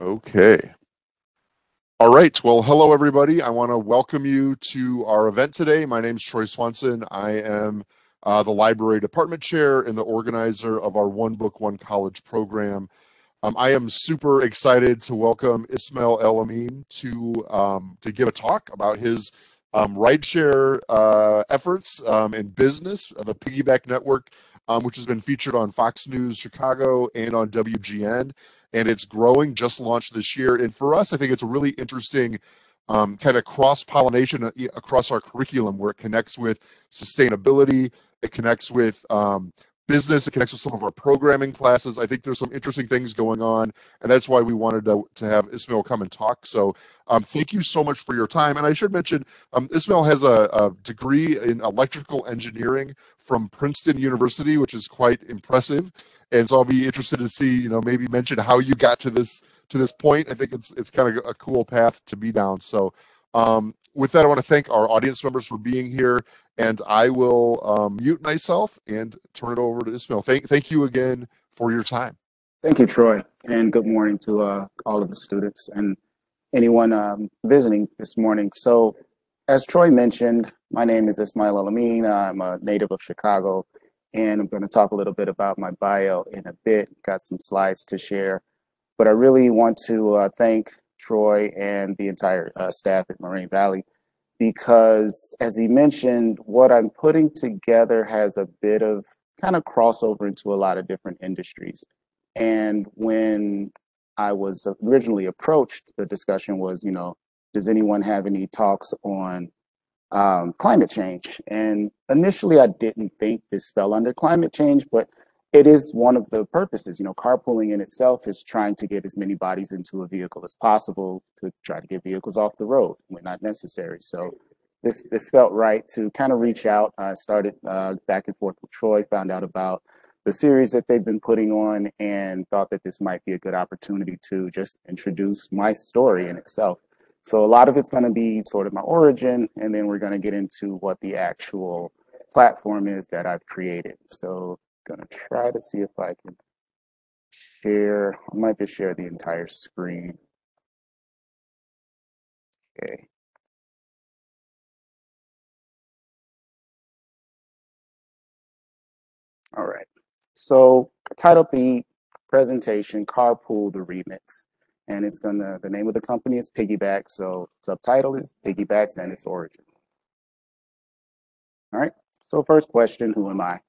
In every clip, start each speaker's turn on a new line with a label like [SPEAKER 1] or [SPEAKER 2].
[SPEAKER 1] Okay. All right. Well, hello, everybody. I want to welcome you to our event today. My name is Troy Swanson. I am uh, the library department chair and the organizer of our One Book, One College program. Um, I am super excited to welcome Ismael El-Amin to um, to give a talk about his um, rideshare uh, efforts um, and business of the Piggyback Network, um, which has been featured on Fox News Chicago and on WGN and it's growing, just launched this year. And for us, I think it's a really interesting um, kind of cross pollination uh, across our curriculum where it connects with sustainability, it connects with um, business, it connects with some of our programming classes. I think there's some interesting things going on, and that's why we wanted to, to have Ismael come and talk. So um, thank you so much for your time. And I should mention, um, Ismael has a, a, degree in electrical engineering from Princeton University, which is quite impressive. And so I'll be interested to see, you know, maybe mention how you got to this to this point. I think it's it's kind of a cool path to be down. So um, with that, I want to thank our audience members for being here, and I will um, mute myself and turn it over to Ismael. Thank, thank you again for your time.
[SPEAKER 2] Thank you, Troy, and good morning to uh, all of the students and anyone um, visiting this morning. So, as Troy mentioned, my name is Ismael El-Amin. I'm a native of Chicago, and I'm going to talk a little bit about my bio in a bit. Got some slides to share, but I really want to uh, thank Troy and the entire uh, staff at Moraine Valley because, as he mentioned, what I'm putting together has a bit of kind of crossover into a lot of different industries. And when I was originally approached, the discussion was, you know, does anyone have any talks on um, climate change? And initially, I didn't think this fell under climate change, but it is one of the purposes. You know, carpooling in itself is trying to get as many bodies into a vehicle as possible to try to get vehicles off the road when not necessary. So this this felt right to kind of reach out. I started uh, back and forth with Troy, found out about the series that they've been putting on, and thought that this might be a good opportunity to just introduce my story in itself. So a lot of it's going to be sort of my origin, and then we're going to get into what the actual platform is that I've created. So gonna try to see if I can share. I might just share the entire screen. Okay. All right. So I titled the presentation Carpool the Remix. And it's gonna the name of the company is Piggyback. So subtitle is Piggybacks and its origin. All right. So first question, who am I?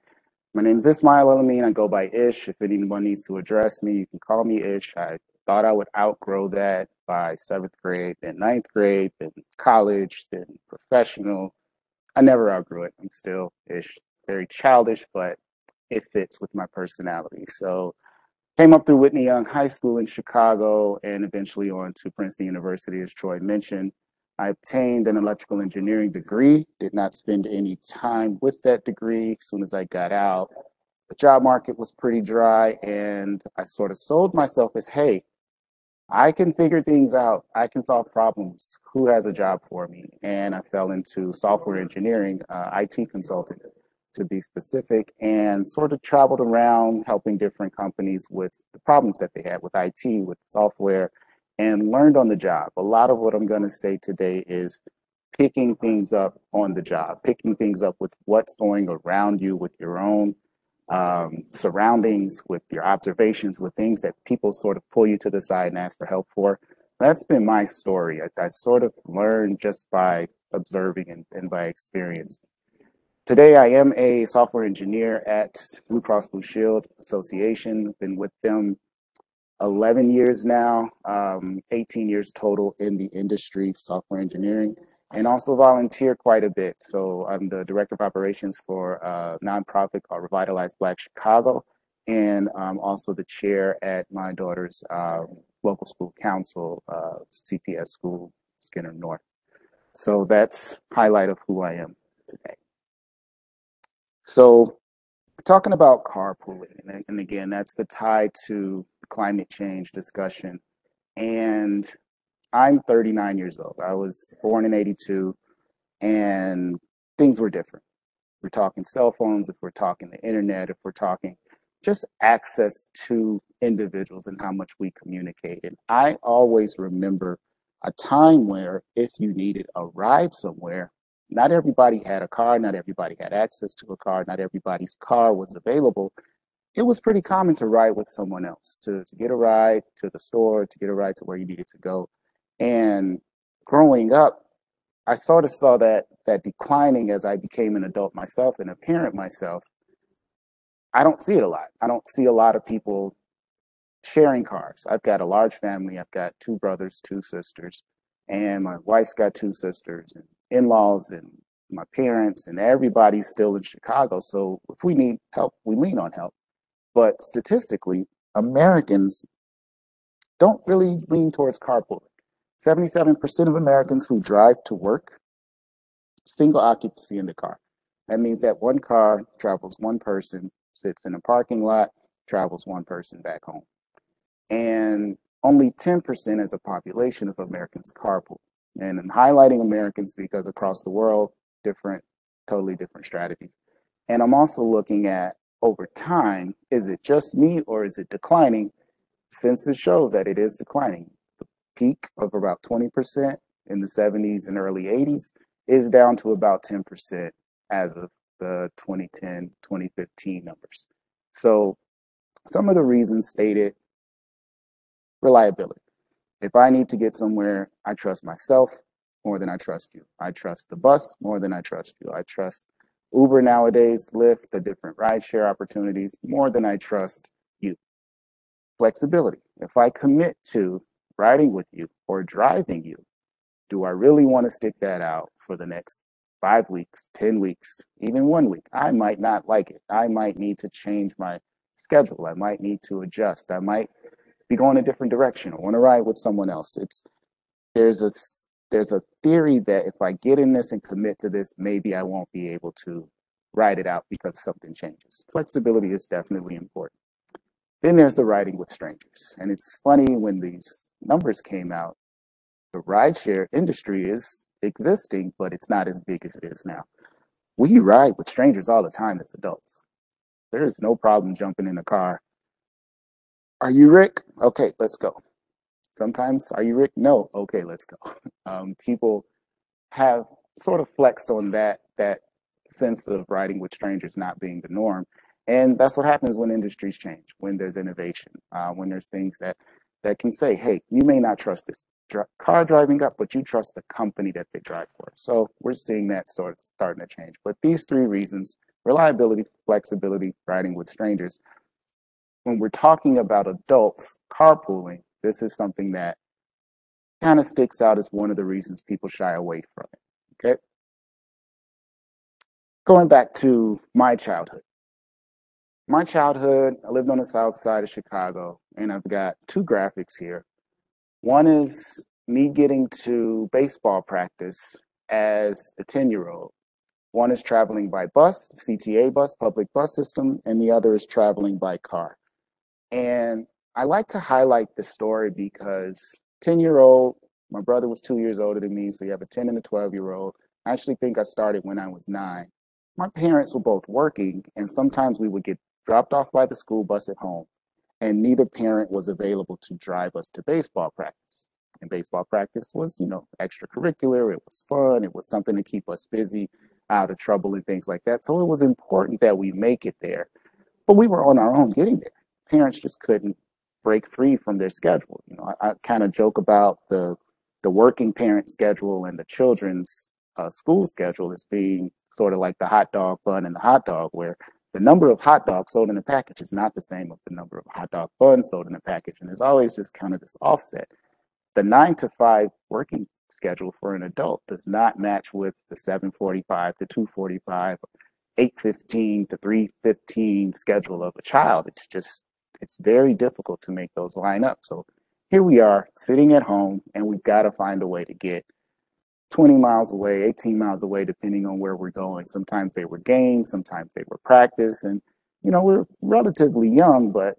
[SPEAKER 2] My name is Ismael El-Amin. I go by Ish. If anyone needs to address me, you can call me Ish. I thought I would outgrow that by seventh grade, then ninth grade, then college, then professional. I never outgrew it. I'm still Ish. Very childish, but it fits with my personality. So came up through Whitney Young High School in Chicago and eventually on to Princeton University, as Troy mentioned. I obtained an electrical engineering degree, did not spend any time with that degree. As soon as I got out, the job market was pretty dry, and I sort of sold myself as hey, I can figure things out, I can solve problems. Who has a job for me? And I fell into software engineering, uh, IT consulting to be specific, and sort of traveled around helping different companies with the problems that they had with IT, with software and learned on the job. A lot of what I'm going to say today is picking things up on the job, picking things up with what's going around you, with your own um, surroundings, with your observations, with things that people sort of pull you to the side and ask for help for. That's been my story. I, I sort of learned just by observing and, and by experience. Today, I am a software engineer at Blue Cross Blue Shield Association. Been with them 11 years now, um, 18 years total in the industry, software engineering, and also volunteer quite a bit. So I'm the director of operations for a nonprofit called Revitalize Black Chicago, and I'm also the chair at my daughter's uh, local school council, uh, CPS school, Skinner North. So that's highlight of who I am today. So talking about carpooling, and, and again, that's the tie to climate change discussion. And I'm 39 years old. I was born in 82, and things were different. We're talking cell phones, if we're talking the internet, if we're talking just access to individuals and how much we communicate. And I always remember a time where if you needed a ride somewhere, not everybody had a car, not everybody had access to a car, not everybody's car was available. It was pretty common to ride with someone else, to, to get a ride to the store, to get a ride to where you needed to go. And growing up, I sort of saw that that declining as I became an adult myself and a parent myself. I don't see it a lot. I don't see a lot of people sharing cars. I've got a large family. I've got two brothers, two sisters, and my wife's got two sisters and in-laws and my parents and everybody's still in Chicago. So if we need help, we lean on help. But statistically, Americans don't really lean towards carpooling. 77% of Americans who drive to work, single occupancy in the car. That means that one car travels one person, sits in a parking lot, travels one person back home and only 10% as a population of Americans carpool. And I'm highlighting Americans because across the world, different, totally different strategies. And I'm also looking at over time, is it just me or is it declining? Census shows that it is declining. The peak of about 20% in the 70s and early 80s is down to about 10% as of the 2010, 2015 numbers. So some of the reasons stated reliability. If I need to get somewhere, I trust myself more than I trust you. I trust the bus more than I trust you. I trust Uber nowadays, Lyft, the different rideshare opportunities more than I trust you. Flexibility. If I commit to riding with you or driving you, do I really want to stick that out for the next five weeks, 10 weeks, even one week? I might not like it. I might need to change my schedule. I might need to adjust. I might be going a different direction or want to ride with someone else. It's there's a there's a theory that if I get in this and commit to this, maybe I won't be able to ride it out because something changes. Flexibility is definitely important. Then there's the riding with strangers. And it's funny when these numbers came out, the rideshare industry is existing, but it's not as big as it is now. We ride with strangers all the time as adults. There is no problem jumping in a car are you Rick? Okay, let's go. Sometimes, are you Rick? No. Okay, let's go. Um, people have sort of flexed on that that sense of riding with strangers not being the norm, and that's what happens when industries change, when there's innovation, uh, when there's things that that can say, "Hey, you may not trust this dr- car driving up, but you trust the company that they drive for." So we're seeing that start starting to change. But these three reasons: reliability, flexibility, riding with strangers when we're talking about adults carpooling, this is something that kind of sticks out as one of the reasons people shy away from it. Okay. Going back to my childhood. My childhood, I lived on the south side of Chicago, and I've got two graphics here. One is me getting to baseball practice as a 10 year old. One is traveling by bus, CTA bus, public bus system, and the other is traveling by car. And I like to highlight this story because 10 year old, my brother was two years older than me, so you have a 10 and a 12 year old. I actually think I started when I was nine. My parents were both working, and sometimes we would get dropped off by the school bus at home, and neither parent was available to drive us to baseball practice. And baseball practice was, you know, extracurricular, it was fun, it was something to keep us busy, out of trouble, and things like that. So it was important that we make it there. But we were on our own getting there parents just couldn't break free from their schedule. You know, I, I kind of joke about the the working parent schedule and the children's uh, school schedule as being sort of like the hot dog bun and the hot dog, where the number of hot dogs sold in a package is not the same as the number of hot dog buns sold in a package, and there's always just kind of this offset. The nine to five working schedule for an adult does not match with the 745 to 245 815 to 315 schedule of a child it's just it's very difficult to make those line up. So here we are sitting at home and we've got to find a way to get 20 miles away, 18 miles away, depending on where we're going. Sometimes they were games, sometimes they were practice. And, you know, we're relatively young, but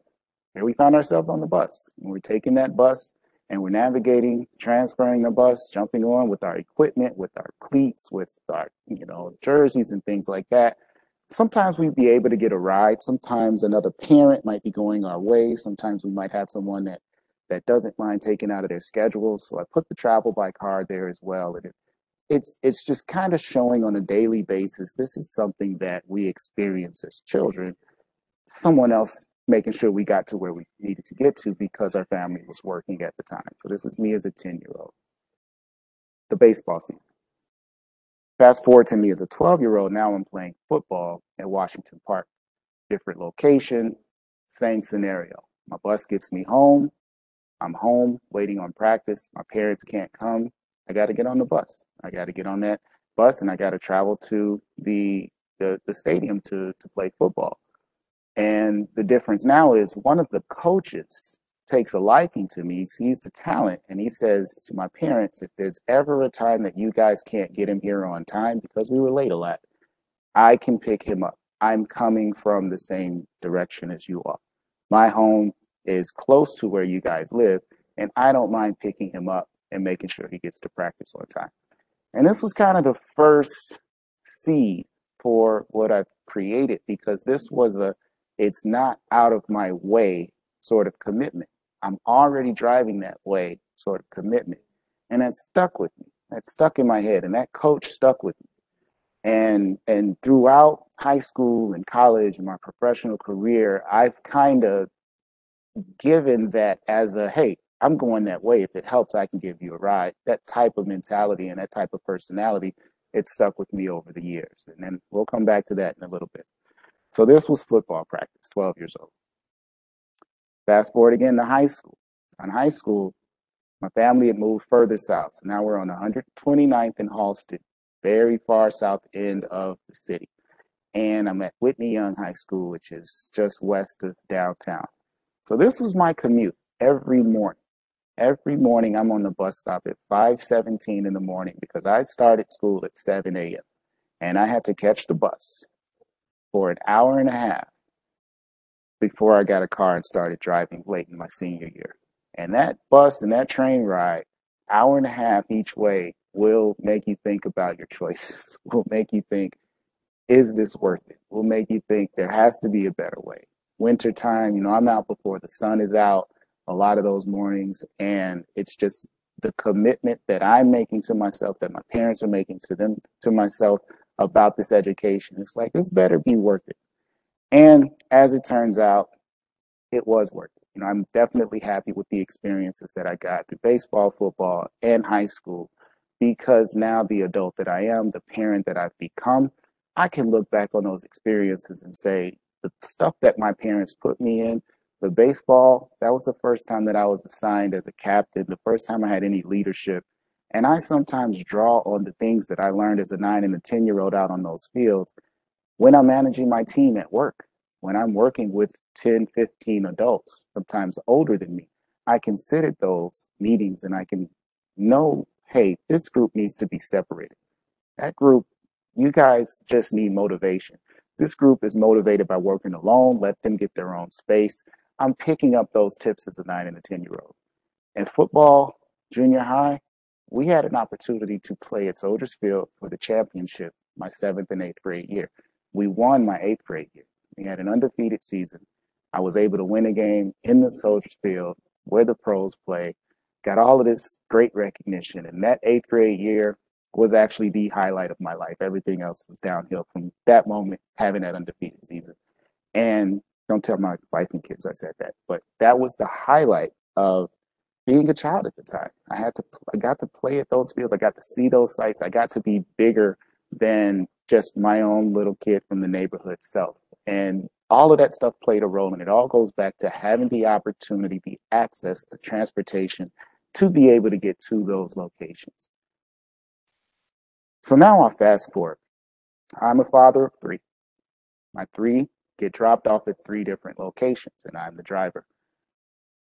[SPEAKER 2] here we found ourselves on the bus. And we're taking that bus and we're navigating, transferring the bus, jumping on with our equipment, with our cleats, with our, you know, jerseys and things like that sometimes we'd be able to get a ride. Sometimes another parent might be going our way. Sometimes we might have someone that that doesn't mind taking out of their schedule. So I put the travel by car there as well. And it, it's it's just kind of showing on a daily basis. This is something that we experience as children. Someone else making sure we got to where we needed to get to because our family was working at the time. So this is me as a 10 year old. The baseball season. Fast forward to me as a 12 year old, now I'm playing football at Washington Park. Different location, same scenario. My bus gets me home. I'm home waiting on practice. My parents can't come. I got to get on the bus. I got to get on that bus and I got to travel to the, the, the stadium to, to play football. And the difference now is one of the coaches takes a liking to me, sees the talent, and he says to my parents, if there's ever a time that you guys can't get him here on time because we were late a lot, I can pick him up. I'm coming from the same direction as you are. My home is close to where you guys live, and I don't mind picking him up and making sure he gets to practice on time. And this was kind of the first seed for what I've created because this was a it's not out of my way sort of commitment. I'm already driving that way sort of commitment. And that stuck with me. That stuck in my head. And that coach stuck with me. And and throughout high school and college and my professional career, I've kind of given that as a hey, I'm going that way. If it helps, I can give you a ride. That type of mentality and that type of personality, it stuck with me over the years. And then we'll come back to that in a little bit. So this was football practice, 12 years old. Fast forward again to high school. On high school, my family had moved further south. So now we're on 129th and Halsted, very far south end of the city. And I'm at Whitney Young High School, which is just west of downtown. So this was my commute every morning. Every morning I'm on the bus stop at 5:17 in the morning because I started school at 7 a.m. and I had to catch the bus for an hour and a half before I got a car and started driving late in my senior year. And that bus and that train ride, hour and a half each way, will make you think about your choices, will make you think, is this worth it? Will make you think there has to be a better way. Wintertime, you know, I'm out before the sun is out a lot of those mornings, and it's just the commitment that I'm making to myself, that my parents are making to them, to myself, about this education. It's like, this better be worth it. And as it turns out, it was worth it. You know, I'm definitely happy with the experiences that I got through baseball, football, and high school because now the adult that I am, the parent that I've become, I can look back on those experiences and say, the stuff that my parents put me in, the baseball, that was the first time that I was assigned as a captain, the first time I had any leadership and I sometimes draw on the things that I learned as a nine and a 10 year old out on those fields when I'm managing my team at work, when I'm working with 10, 15 adults, sometimes older than me. I can sit at those meetings and I can know, hey, this group needs to be separated. That group, you guys just need motivation. This group is motivated by working alone. Let them get their own space. I'm picking up those tips as a nine and a 10 year old. In football, junior high, we had an opportunity to play at Soldiers Field for the championship my seventh and eighth grade year. We won my eighth grade year. We had an undefeated season. I was able to win a game in the Soldiers Field where the pros play, got all of this great recognition. And that eighth grade year was actually the highlight of my life. Everything else was downhill from that moment, having that undefeated season. And don't tell my wife and kids I said that, but that was the highlight of being a child at the time. I had to, I got to play at those fields. I got to see those sites. I got to be bigger than just my own little kid from the neighborhood self. And all of that stuff played a role. And it all goes back to having the opportunity, the access, the transportation to be able to get to those locations. So now I'll fast forward. I'm a father of three. My three get dropped off at three different locations, and I'm the driver.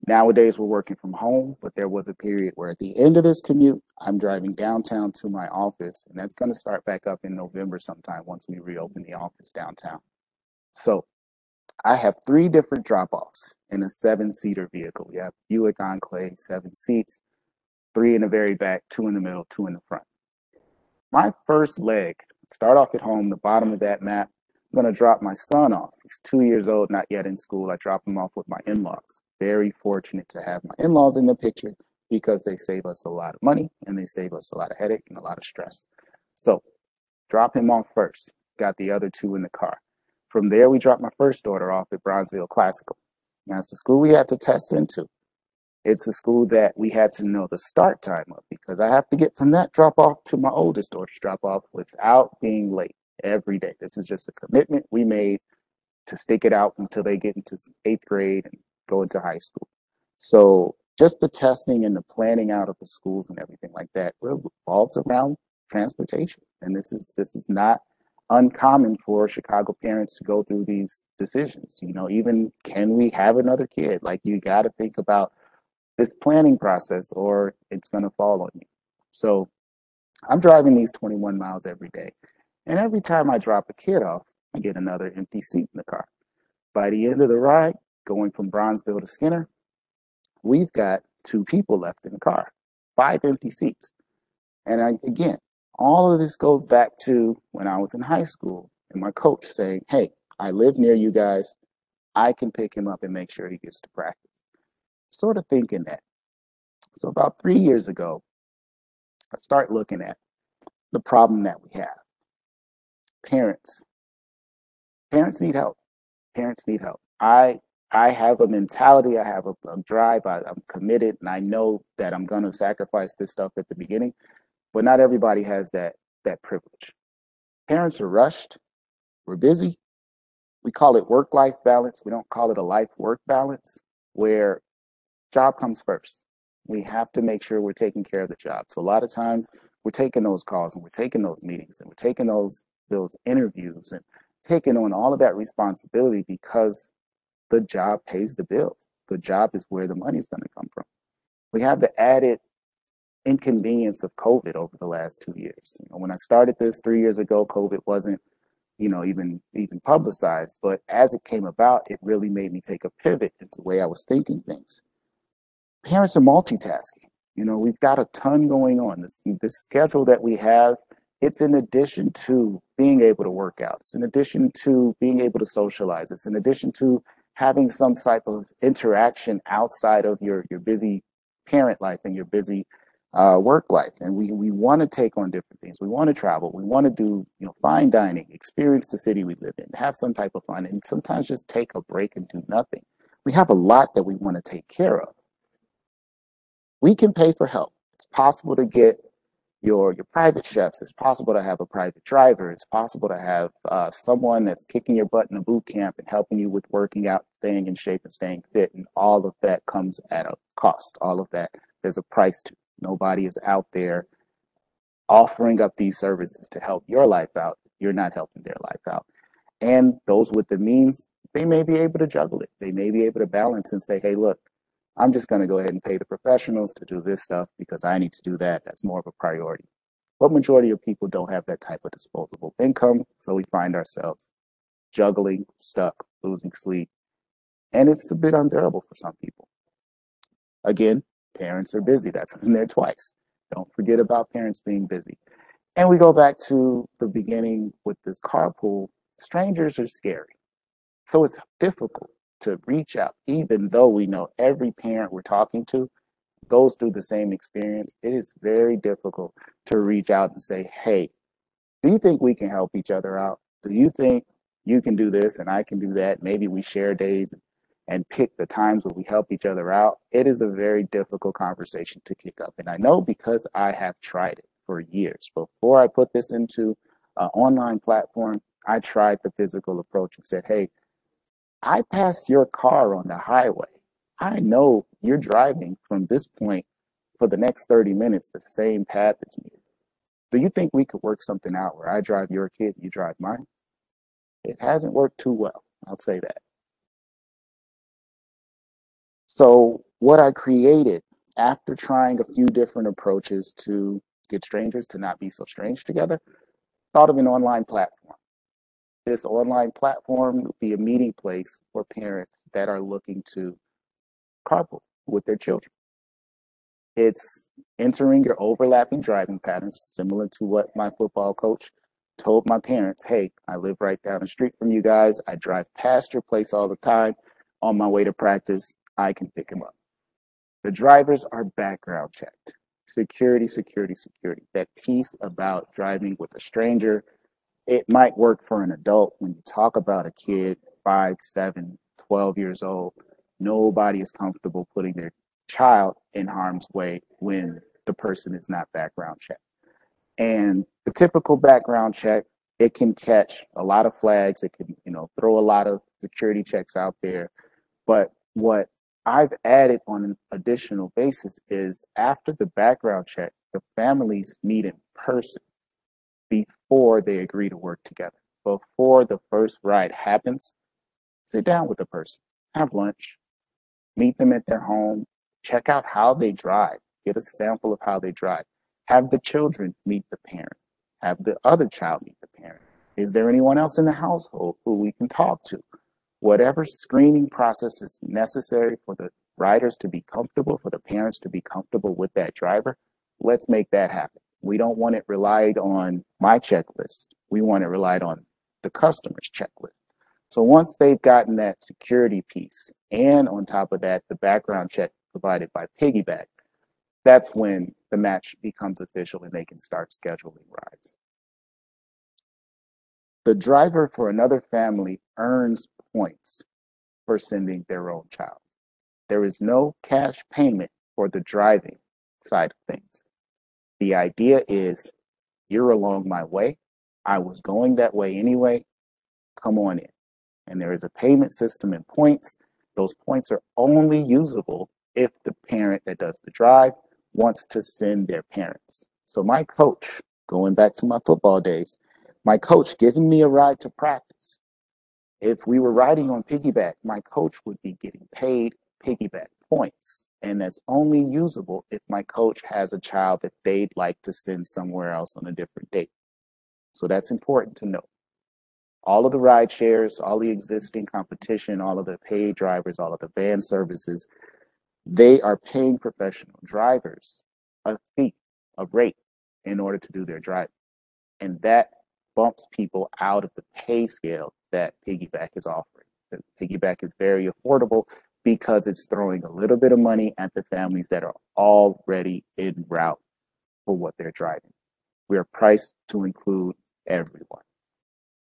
[SPEAKER 2] Nowadays, we're working from home, but there was a period where at the end of this commute, I'm driving downtown to my office, and that's going to start back up in November sometime once we reopen the office downtown. So I have three different drop offs in a seven seater vehicle. We have Buick Enclave, seven seats, three in the very back, two in the middle, two in the front. My first leg, start off at home, the bottom of that map, I'm going to drop my son off. He's two years old, not yet in school. I drop him off with my in laws. Very fortunate to have my in laws in the picture because they save us a lot of money and they save us a lot of headache and a lot of stress. So, drop him off first. Got the other two in the car. From there, we dropped my first daughter off at Bronzeville Classical. It's a school we had to test into. It's a school that we had to know the start time of because I have to get from that drop off to my oldest daughter's drop off without being late every day. This is just a commitment we made to stick it out until they get into eighth grade and go into high school. So just the testing and the planning out of the schools and everything like that revolves around transportation. And this is this is not uncommon for Chicago parents to go through these decisions. You know, even can we have another kid? Like you got to think about this planning process or it's going to fall on you. So I'm driving these 21 miles every day. And every time I drop a kid off, I get another empty seat in the car. By the end of the ride, going from Bronzeville to Skinner, we've got two people left in the car, five empty seats. And I, again, all of this goes back to when I was in high school and my coach saying, Hey, I live near you guys. I can pick him up and make sure he gets to practice. Sort of thinking that. So, about three years ago, I start looking at the problem that we have. Parents. Parents need help. Parents need help. I I have a mentality, I have a, a drive, I, I'm committed, and I know that I'm gonna sacrifice this stuff at the beginning but not everybody has that that privilege. Parents are rushed. We're busy. We call it work life balance. We don't call it a life work balance where job comes first. We have to make sure we're taking care of the job. So a lot of times we're taking those calls and we're taking those meetings and we're taking those those interviews and taking on all of that responsibility because the job pays the bills. The job is where the money's going to come from. We have the added inconvenience of COVID over the last two years. You know, when I started this three years ago, COVID wasn't, you know, even even publicized. But as it came about, it really made me take a pivot into the way I was thinking things. Parents are multitasking. You know, we've got a ton going on. This this schedule that we have, it's in addition to being able to work out. It's in addition to being able to socialize. It's in addition to having some type of interaction outside of your your busy parent life and your busy uh, work life. And we, we want to take on different things. We want to travel. We want to do you know fine dining experience the city we live in have some type of fun and sometimes just take a break and do nothing. We have a lot that we want to take care of. We can pay for help. It's possible to get your your private chefs it's possible to have a private driver it's possible to have uh, someone that's kicking your butt in a boot camp and helping you with working out staying in shape and staying fit and all of that comes at a cost all of that there's a price to Nobody is out there offering up these services to help your life out. You're not helping their life out. And those with the means, they may be able to juggle it. They may be able to balance and say, hey, look, I'm just going to go ahead and pay the professionals to do this stuff because I need to do that. That's more of a priority. But majority of people don't have that type of disposable income. So we find ourselves juggling, stuck, losing sleep. And it's a bit unbearable for some people. Again, Parents are busy. That's in there twice. Don't forget about parents being busy. And we go back to the beginning with this carpool. Strangers are scary. So it's difficult to reach out, even though we know every parent we're talking to goes through the same experience. It is very difficult to reach out and say, hey, do you think we can help each other out? Do you think you can do this and I can do that? Maybe we share days and pick the times where we help each other out, it is a very difficult conversation to kick up. And I know because I have tried it for years. Before I put this into an online platform, I tried the physical approach and said, hey, I pass your car on the highway. I know you're driving from this point for the next 30 minutes the same path as me. Do you think we could work something out where I drive your kid, you drive mine? It hasn't worked too well. I'll say that. So, what I created after trying a few different approaches to get strangers to not be so strange together, thought of an online platform. This online platform be a meeting place for parents that are looking to carpool with their children. It's entering your overlapping driving patterns, similar to what my football coach told my parents, hey, I live right down the street from you guys. I drive past your place all the time. On my way to practice, I can pick him up. The drivers are background checked. Security, security, security. That piece about driving with a stranger, it might work for an adult. When you talk about a kid, five, seven, 12 years old, nobody is comfortable putting their child in harm's way when the person is not background checked. And the typical background check, it can catch a lot of flags. It can, you know, throw a lot of security checks out there. But what I've added on an additional basis is after the background check, the families meet in person before they agree to work together. Before the first ride happens, sit down with the person, have lunch, meet them at their home, check out how they drive, get a sample of how they drive. Have the children meet the parent, have the other child meet the parent. Is there anyone else in the household who we can talk to? Whatever screening process is necessary for the riders to be comfortable, for the parents to be comfortable with that driver, let's make that happen. We don't want it relied on my checklist. We want it relied on the customer's checklist. So once they've gotten that security piece, and on top of that, the background check provided by Piggyback, that's when the match becomes official and they can start scheduling rides. The driver for another family earns points for sending their own child. There is no cash payment for the driving side of things. The idea is you're along my way. I was going that way anyway. Come on in. And there is a payment system in points. Those points are only usable if the parent that does the drive wants to send their parents. So my coach, going back to my football days, my coach giving me a ride to practice. If we were riding on piggyback, my coach would be getting paid piggyback points. And that's only usable if my coach has a child that they'd like to send somewhere else on a different date. So that's important to know. All of the ride shares, all the existing competition, all of the paid drivers, all of the van services, they are paying professional drivers a fee, a rate in order to do their driving. And that bumps people out of the pay scale that Piggyback is offering. Piggyback is very affordable because it's throwing a little bit of money at the families that are already en route for what they're driving. We are priced to include everyone.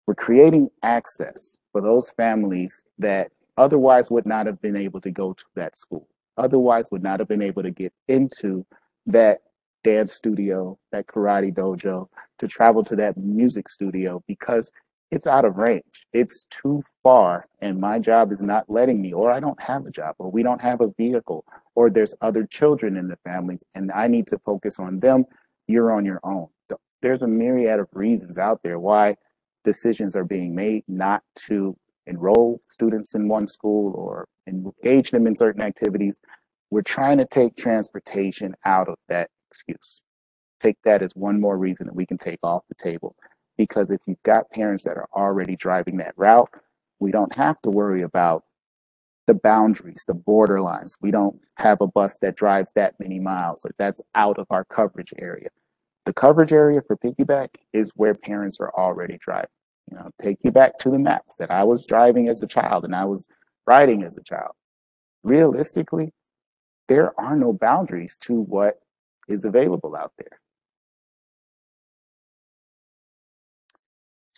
[SPEAKER 2] We're creating access for those families that otherwise would not have been able to go to that school, otherwise would not have been able to get into that dance studio, that karate dojo, to travel to that music studio because it's out of range. It's too far, and my job is not letting me, or I don't have a job, or we don't have a vehicle, or there's other children in the families, and I need to focus on them. You're on your own. There's a myriad of reasons out there why decisions are being made not to enroll students in one school or engage them in certain activities. We're trying to take transportation out of that excuse. Take that as one more reason that we can take off the table. Because if you've got parents that are already driving that route, we don't have to worry about the boundaries, the borderlines. We don't have a bus that drives that many miles or that's out of our coverage area. The coverage area for piggyback is where parents are already driving. You know, take you back to the maps that I was driving as a child and I was riding as a child. Realistically, there are no boundaries to what is available out there.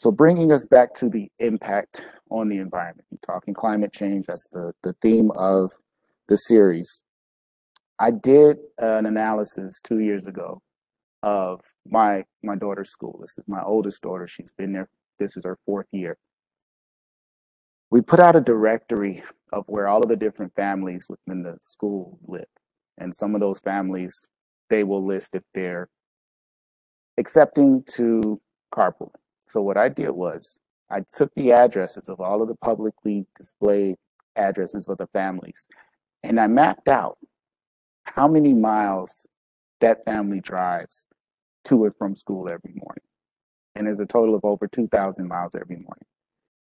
[SPEAKER 2] So bringing us back to the impact on the environment, We're talking climate change, that's the, the theme of the series. I did an analysis two years ago of my my daughter's school. This is my oldest daughter. She's been there. This is her fourth year. We put out a directory of where all of the different families within the school live. And some of those families they will list if they're accepting to carpooling. So what I did was I took the addresses of all of the publicly displayed addresses of the families and I mapped out how many miles that family drives to and from school every morning. And there's a total of over 2,000 miles every morning.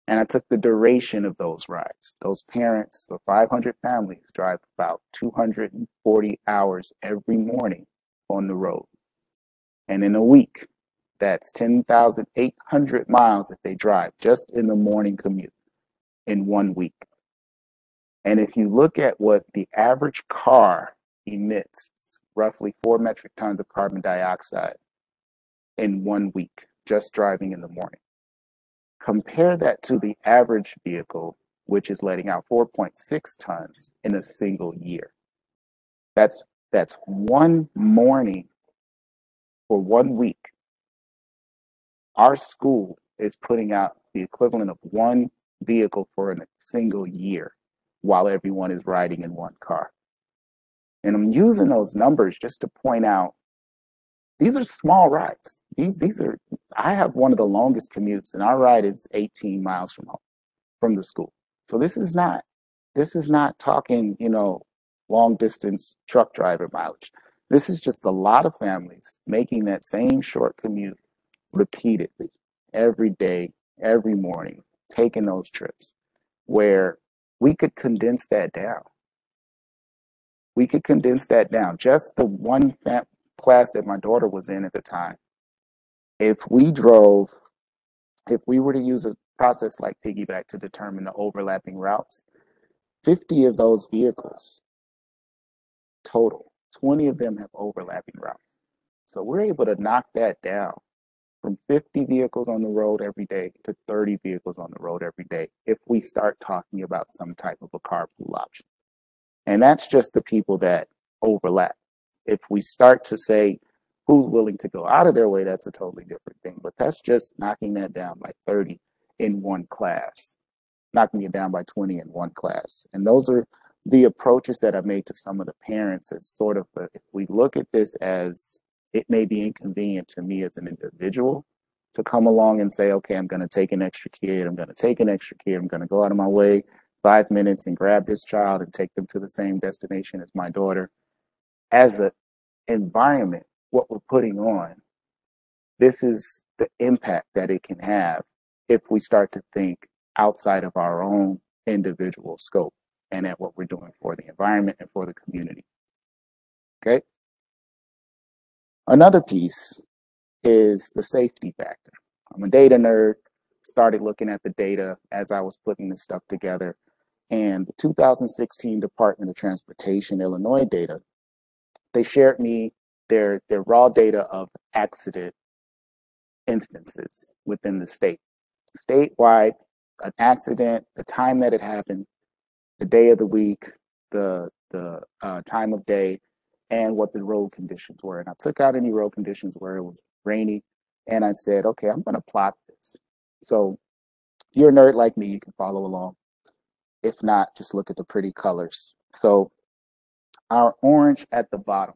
[SPEAKER 2] And I took the duration of those rides. Those parents of 500 families drive about 240 hours every morning on the road. And in a week, That's 10,800 miles that they drive just in the morning commute in one week. And if you look at what the average car emits, roughly four metric tons of carbon dioxide in one week just driving in the morning. Compare that to the average vehicle, which is letting out 4.6 tons in a single year. That's that's one morning for one week. Our school is putting out the equivalent of one vehicle for a single year while everyone is riding in one car. And I'm using those numbers just to point out these are small rides. These these are I have one of the longest commutes and our ride is 18 miles from home from the school. So this is not this is not talking, you know, long distance truck driver mileage. This is just a lot of families making that same short commute repeatedly every day, every morning, taking those trips where we could condense that down. We could condense that down. Just the one class that my daughter was in at the time, if we drove, if we were to use a process like piggyback to determine the overlapping routes, 50 of those vehicles total, 20 of them have overlapping routes. So we're able to knock that down from 50 vehicles on the road every day to 30 vehicles on the road every day if we start talking about some type of a carpool option. And that's just the people that overlap. If we start to say who's willing to go out of their way, that's a totally different thing. But that's just knocking that down by 30 in one class, knocking it down by 20 in one class. And those are the approaches that I made to some of the parents as sort of, a, if we look at this as it may be inconvenient to me as an individual to come along and say, okay, I'm going to take an extra kid, I'm going to take an extra kid, I'm going to go out of my way five minutes and grab this child and take them to the same destination as my daughter. As an environment, what we're putting on, this is the impact that it can have if we start to think outside of our own individual scope and at what we're doing for the environment and for the community. Okay. Another piece is the safety factor. I'm a data nerd, started looking at the data as I was putting this stuff together. And the 2016 Department of Transportation Illinois data, they shared me their, their raw data of accident instances within the state. Statewide, an accident, the time that it happened, the day of the week, the the uh, time of day, and what the road conditions were. And I took out any road conditions where it was rainy, and I said, okay, I'm going to plot this. So you're a nerd like me, you can follow along. If not, just look at the pretty colors. So our orange at the bottom.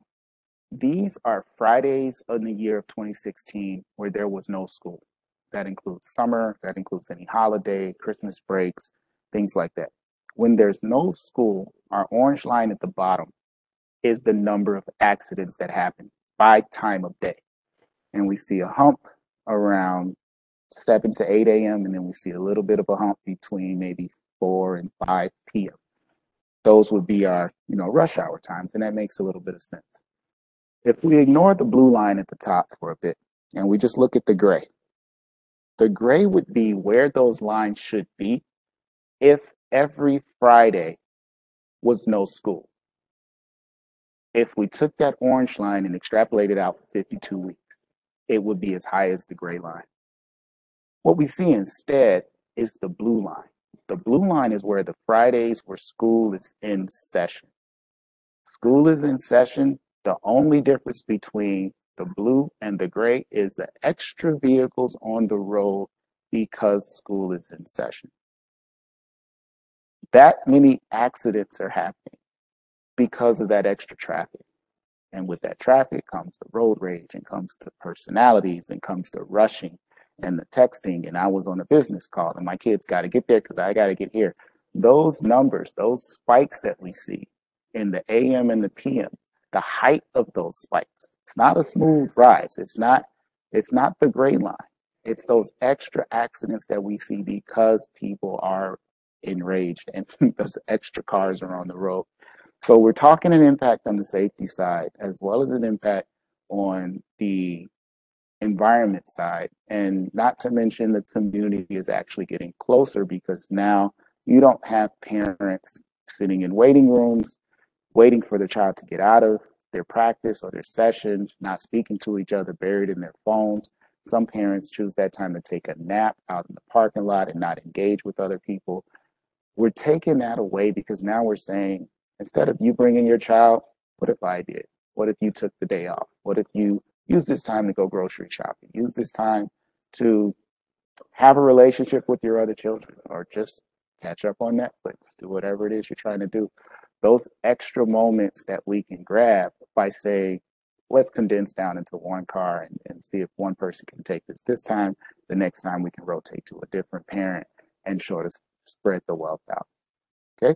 [SPEAKER 2] These are Fridays in the year of 2016 where there was no school. That includes summer, that includes any holiday, Christmas breaks, things like that. When there's no school, our orange line at the bottom is the number of accidents that happen by time of day. And we see a hump around 7 to 8 a.m. and then we see a little bit of a hump between maybe 4 and 5 p.m. Those would be our, you know, rush hour times, and that makes a little bit of sense. If we ignore the blue line at the top for a bit and we just look at the gray, the gray would be where those lines should be if every Friday was no school. If we took that orange line and extrapolated out for 52 weeks, it would be as high as the gray line. What we see instead is the blue line. The blue line is where the Fridays where school is in session. School is in session. The only difference between the blue and the gray is the extra vehicles on the road because school is in session that many accidents are happening because of that extra traffic. And with that traffic comes the road rage and comes the personalities and comes the rushing and the texting. And I was on a business call and my kids got to get there because I got to get here. Those numbers, those spikes that we see in the AM and the PM, the height of those spikes. It's not a smooth rise. It's not, it's not the gray line. It's those extra accidents that we see because people are enraged and those extra cars are on the road. So we're talking an impact on the safety side as well as an impact on the environment side. And not to mention the community is actually getting closer because now you don't have parents sitting in waiting rooms, waiting for the child to get out of their practice or their session, not speaking to each other, buried in their phones. Some parents choose that time to take a nap out in the parking lot and not engage with other people. We're taking that away because now we're saying, instead of you bringing your child, what if I did? What if you took the day off? What if you use this time to go grocery shopping? Use this time to have a relationship with your other children or just catch up on Netflix, do whatever it is you're trying to do. Those extra moments that we can grab by saying, let's condense down into one car and, and see if one person can take this this time. The next time we can rotate to a different parent and sort of spread the wealth out. Okay.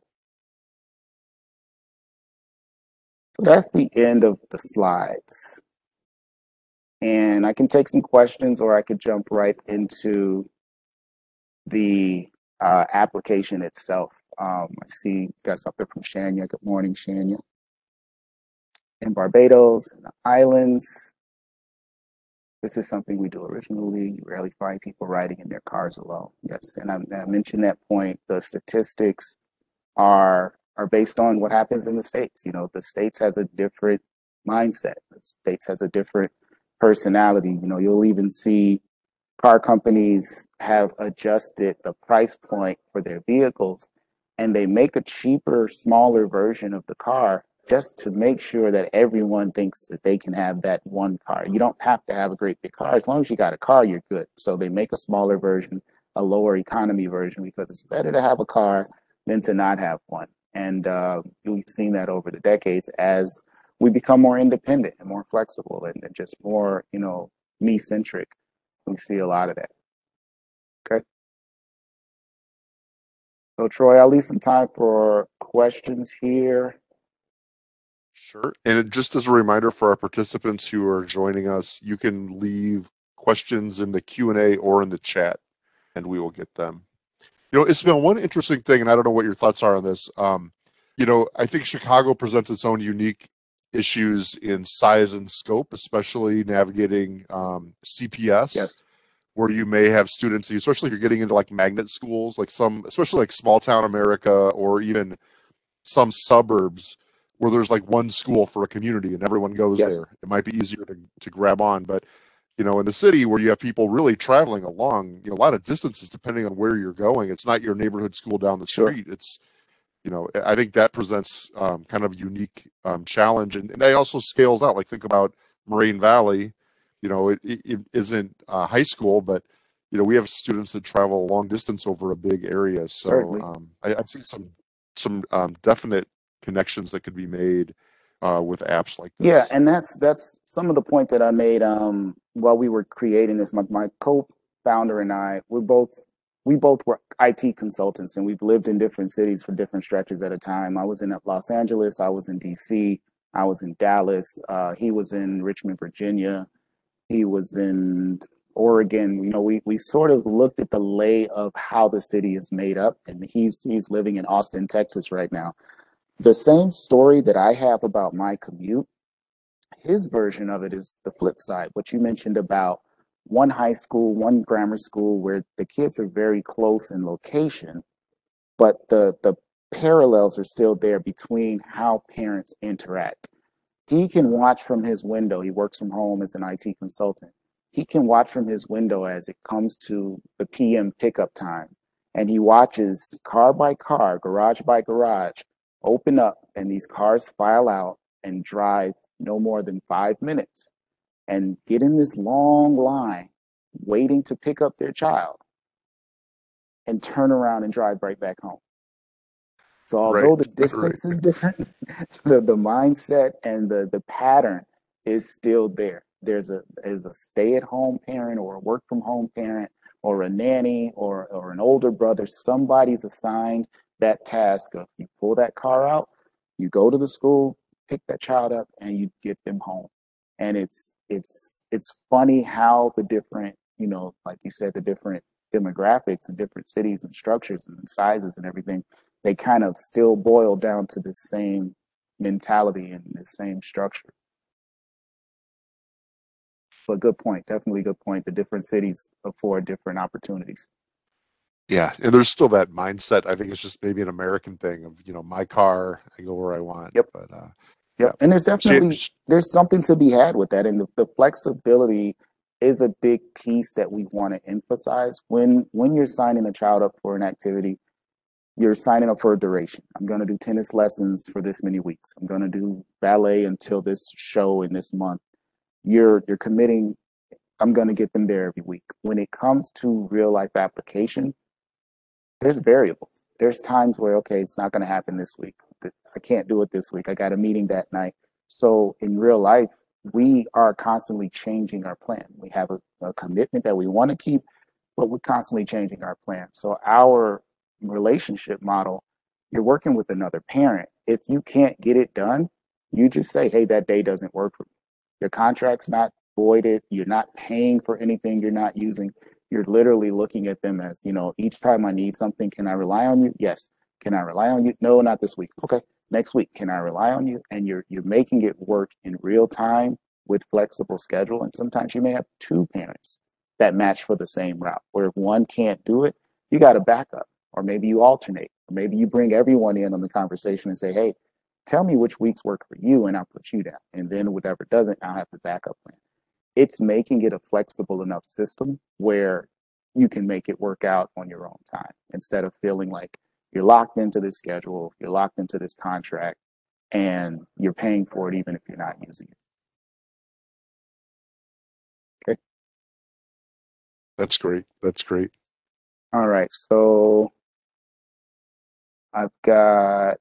[SPEAKER 2] So that's the end of the slides. And I can take some questions or I could jump right into the uh, application itself. Um, I see got something from Shania. Good morning, Shania. In Barbados and the islands, this is something we do originally. You rarely find people riding in their cars alone. Yes, and I, I mentioned that point. The statistics are are based on what happens in the states. You know, the states has a different mindset. The states has a different personality. You know, you'll even see car companies have adjusted the price point for their vehicles and they make a cheaper, smaller version of the car just to make sure that everyone thinks that they can have that one car. You don't have to have a great big car. As long as you got a car, you're good. So they make a smaller version, a lower economy version, because it's better to have a car than to not have one. And uh, we've seen that over the decades as we become more independent and more flexible and, and just more, you know, me centric. We see a lot of that. Okay. So Troy, I'll leave some time for questions here.
[SPEAKER 1] Sure. And just as a reminder for our participants who are joining us, you can leave questions in the Q&A or in the chat and we will get them. You know, it's been one interesting thing, and I don't know what your thoughts are on this. Um, you know, I think Chicago presents its own unique issues in size and scope, especially navigating um, CPS.
[SPEAKER 2] Yes.
[SPEAKER 1] Where you may have students, especially if you're getting into like magnet schools, like some, especially like small town America or even some suburbs where there's like one school for a community and everyone goes
[SPEAKER 2] Yes.
[SPEAKER 1] there. It might be easier to, to grab on, but you know, in the city where you have people really traveling along, you know, a lot of distances depending on where you're going. It's not your neighborhood school down the
[SPEAKER 2] Sure.
[SPEAKER 1] street. It's you know, I think that presents um, kind of a unique um, challenge, and, and that also scales out. Like think about Moraine Valley, you know, it, it, it isn't uh, high school, but you know, we have students that travel a long distance over a big area. So um, I, I see some some um, definite connections that could be made uh, with apps like this.
[SPEAKER 2] Yeah, and that's that's some of the point that I made um while we were creating this. My my co-founder and I, we're both we both were IT consultants and we've lived in different cities for different stretches at a time. I was in Los Angeles, I was in DC, I was in Dallas, uh, he was in Richmond, Virginia, he was in Oregon. You know, we we sort of looked at the lay of how the city is made up, and he's he's living in Austin, Texas right now. The same story that I have about my commute his version of it is the flip side. What you mentioned about one high school, one grammar school where the kids are very close in location, but the the parallels are still there between how parents interact. He can watch from his window. He works from home as an IT consultant. He can watch from his window as it comes to the PM pickup time. And he watches car by car, garage by garage, open up, and these cars file out and drive no more than five minutes and get in this long line waiting to pick up their child and turn around and drive right back home. So although
[SPEAKER 1] Right,
[SPEAKER 2] the distance is different, the, the mindset and the, the pattern is still there. There's a there's a stay-at-home parent or a work from home parent or a nanny or or an older brother. Somebody's assigned that task of you pull that car out, you go to the school, pick that child up, and you get them home. And it's it's it's funny how the different, you know, like you said, the different demographics and different cities and structures and sizes and everything, they kind of still boil down to the same mentality and the same structure. but good point. Definitely good point. The different cities afford different opportunities.
[SPEAKER 1] Yeah, and there's still that mindset. I think it's just maybe an American thing of you know my car, I go where I want.
[SPEAKER 2] Yep.
[SPEAKER 1] But uh,
[SPEAKER 2] Yep. And there's definitely
[SPEAKER 1] Sh-
[SPEAKER 2] there's something to be had with that, and the, the flexibility is a big piece that we want to emphasize when when you're signing a child up for an activity. You're signing up for a duration. I'm going to do tennis lessons for this many weeks. I'm going to do ballet until this show in this month. You're you're committing. I'm going to get them there every week. When it comes to real life application, there's variables. There's times where okay, it's not going to happen this week. I can't do it this week. I got a meeting that night. So in real life, we are constantly changing our plan. We have a, a commitment that we want to keep, but we're constantly changing our plan. So our relationship model, you're working with another parent. If you can't get it done, you just say, hey, that day doesn't work for me. Your contract's not voided. You're not paying for anything you're not using. You're literally looking at them as, you know, each time I need something, can I rely on you? Yes. Can I rely on you? No, not this week. Okay. Next week, can I rely on you? And you're you're making it work in real time with flexible schedule. And sometimes you may have two parents that match for the same route. Where if one can't do it, you got a backup. Or maybe you alternate. Or maybe you bring everyone in on the conversation and say, hey, tell me which weeks work for you and I'll put you down. And then whatever doesn't, I'll have the backup plan. It's making it a flexible enough system where you can make it work out on your own time instead of feeling like you're locked into this schedule, you're locked into this contract, and you're paying for it even if you're not using it. Okay.
[SPEAKER 1] that's great. That's great.
[SPEAKER 2] All right. So I've got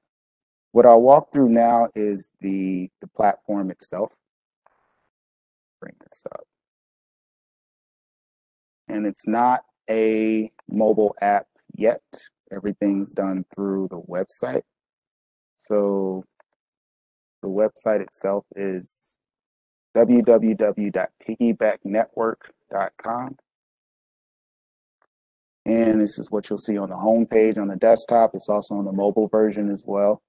[SPEAKER 2] what I'll walk through now is the the platform itself. Bring this up. And it's not a mobile app yet. Everything's done through the website. So the website itself is www.piggybacknetwork.com. And this is what you'll see on the home page on the desktop. It's also on the mobile version as well.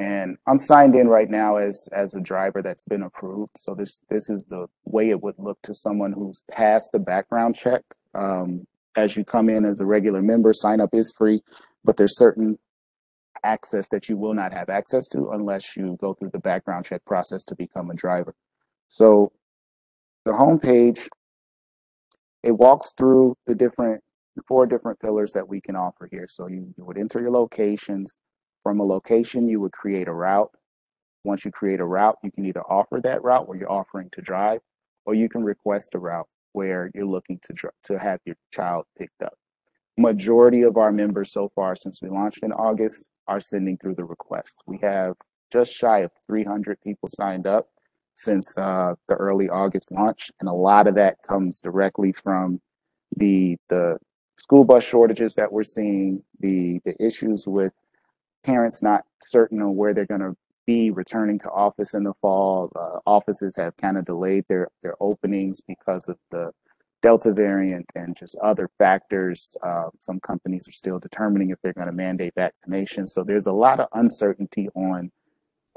[SPEAKER 2] And I'm signed in right now as as a driver that's been approved. So this this is the way it would look to someone who's passed the background check. Um, as you come in as a regular member, sign up is free, but there's certain access that you will not have access to unless you go through the background check process to become a driver. So the homepage, it walks through the different the four different pillars that we can offer here. So you, you would enter your locations. From a location, you would create a route. Once you create a route, you can either offer that route where you're offering to drive, or you can request a route where you're looking to to have your child picked up. Majority of our members so far since we launched in August are sending through the request. We have just shy of 300 people signed up since uh, the early August launch, and a lot of that comes directly from the the school bus shortages that we're seeing, the the issues with parents not certain on where they're going to be returning to office in the fall. Uh, offices have kind of delayed their their openings because of the Delta variant and just other factors. Uh, some companies are still determining if they're going to mandate vaccination. So there's a lot of uncertainty on,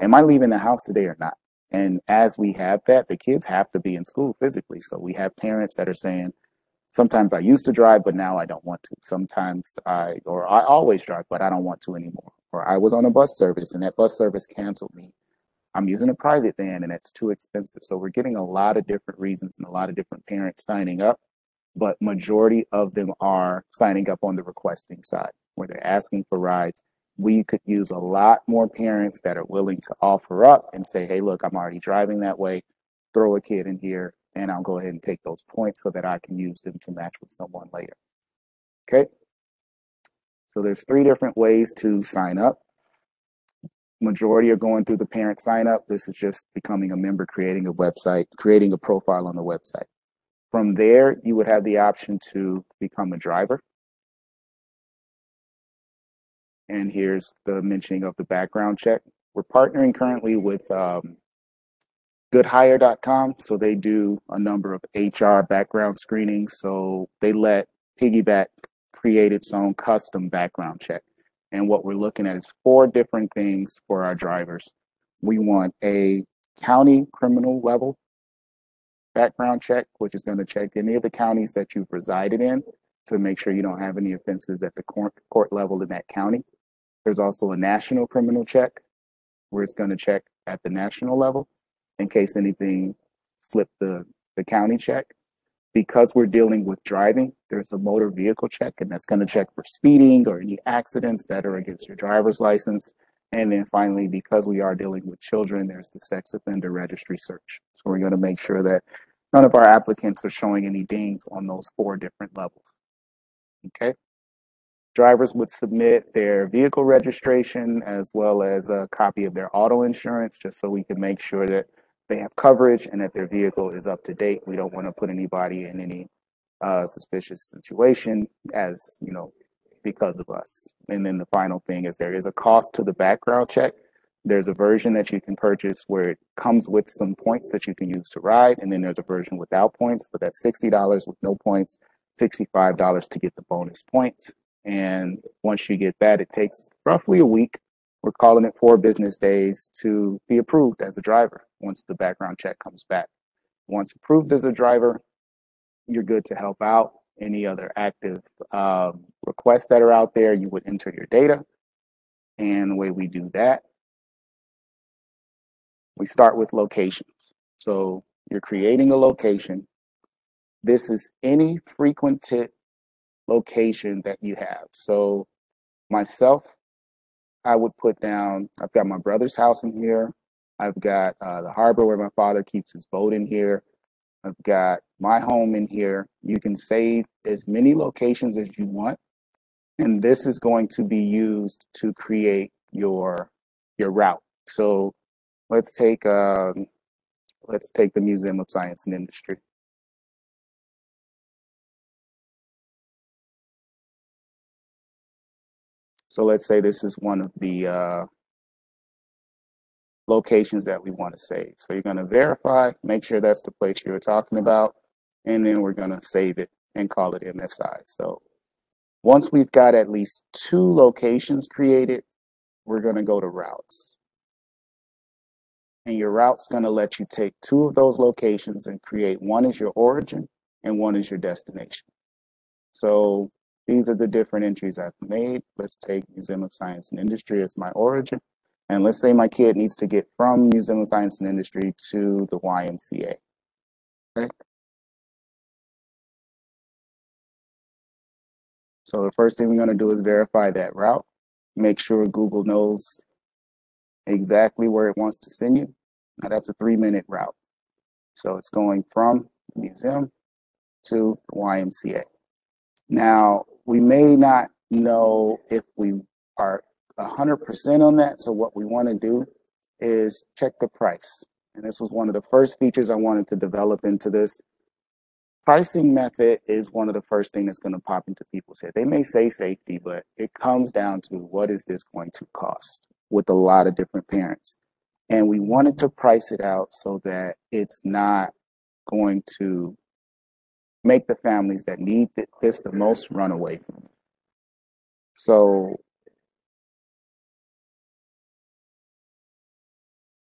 [SPEAKER 2] am I leaving the house today or not? And as we have that, the kids have to be in school physically. So we have parents that are saying, sometimes I used to drive, but now I don't want to. Sometimes I, or I always drive, but I don't want to anymore. Or I was on a bus service and that bus service canceled me. I'm using a private van and it's too expensive. So we're getting a lot of different reasons and a lot of different parents signing up, but majority of them are signing up on the requesting side where they're asking for rides. We could use a lot more parents that are willing to offer up and say, hey, look, I'm already driving that way. Throw a kid in here and I'll go ahead and take those points so that I can use them to match with someone later. Okay. So there's three different ways to sign up. Majority are going through the parent sign up. This is just becoming a member, creating a website, creating a profile on the website. From there, you would have the option to become a driver. And here's the mentioning of the background check. We're partnering currently with um, goodhire.com. So they do a number of HR background screenings. So they let Piggyback create its own custom background check. And what we're looking at is four different things for our drivers. We want a county criminal level background check, which is going to check any of the counties that you've resided in to make sure you don't have any offenses at the court, court level in that county. There's also a national criminal check where it's going to check at the national level in case anything slipped the, the county check. Because we're dealing with driving, there's a motor vehicle check, and that's going to check for speeding or any accidents that are against your driver's license. And then finally, because we are dealing with children, there's the sex offender registry search. So we're going to make sure that none of our applicants are showing any dings on those four different levels. Okay. Drivers would submit their vehicle registration as well as a copy of their auto insurance, just so we can make sure that they have coverage and that their vehicle is up to date. We don't want to put anybody in any uh, suspicious situation as, you know, because of us. And then the final thing is there is a cost to the background check. There's a version that you can purchase where it comes with some points that you can use to ride. And then there's a version without points, but that's $60 with no points, $65 to get the bonus points. And once you get that, it takes roughly a week. We're calling it four business days to be approved as a driver once the background check comes back. Once approved as a driver, you're good to help out. Any other active um, requests that are out there, you would enter your data. And the way we do that, we start with locations. So you're creating a location. This is any frequented location that you have. So myself, I would put down, I've got my brother's house in here. I've got uh, the harbor where my father keeps his boat in here. I've got my home in here. You can save as many locations as you want. And this is going to be used to create your your route. So let's take um, let's take the Museum of Science and Industry. So let's say this is one of the uh, locations that we want to save. So you're going to verify, make sure that's the place you were talking about, and then we're going to save it and call it MSI. So once we've got at least two locations created, we're going to go to routes. And your route's going to let you take two of those locations and create one is your origin and one is your destination. So these are the different entries I've made. Let's take Museum of Science and Industry as my origin. And let's say my kid needs to get from Museum of Science and Industry to the YMCA. Okay. So the first thing we're going to do is verify that route. Make sure Google knows exactly where it wants to send you. Now that's a three minute route. So it's going from the museum to YMCA. Now, we may not know if we are 100% on that. So what we want to do is check the price. And this was one of the first features I wanted to develop into this. Pricing method is one of the first thing that's going to pop into people's head. They may say safety, but it comes down to what is this going to cost with a lot of different parents. And we wanted to price it out so that it's not going to make the families that need this the most run away from it. So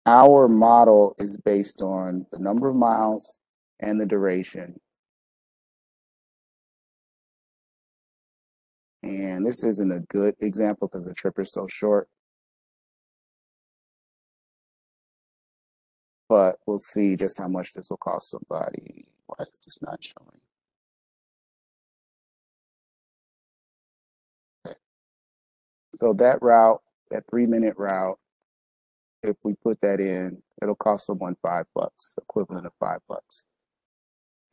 [SPEAKER 2] our model is based on the number of miles and the duration. And this isn't a good example because the trip is so short. But we'll see just how much this will cost somebody. Why is this not showing? Okay. So that route, that three minute route, if we put that in, it'll cost someone five bucks, equivalent of five bucks.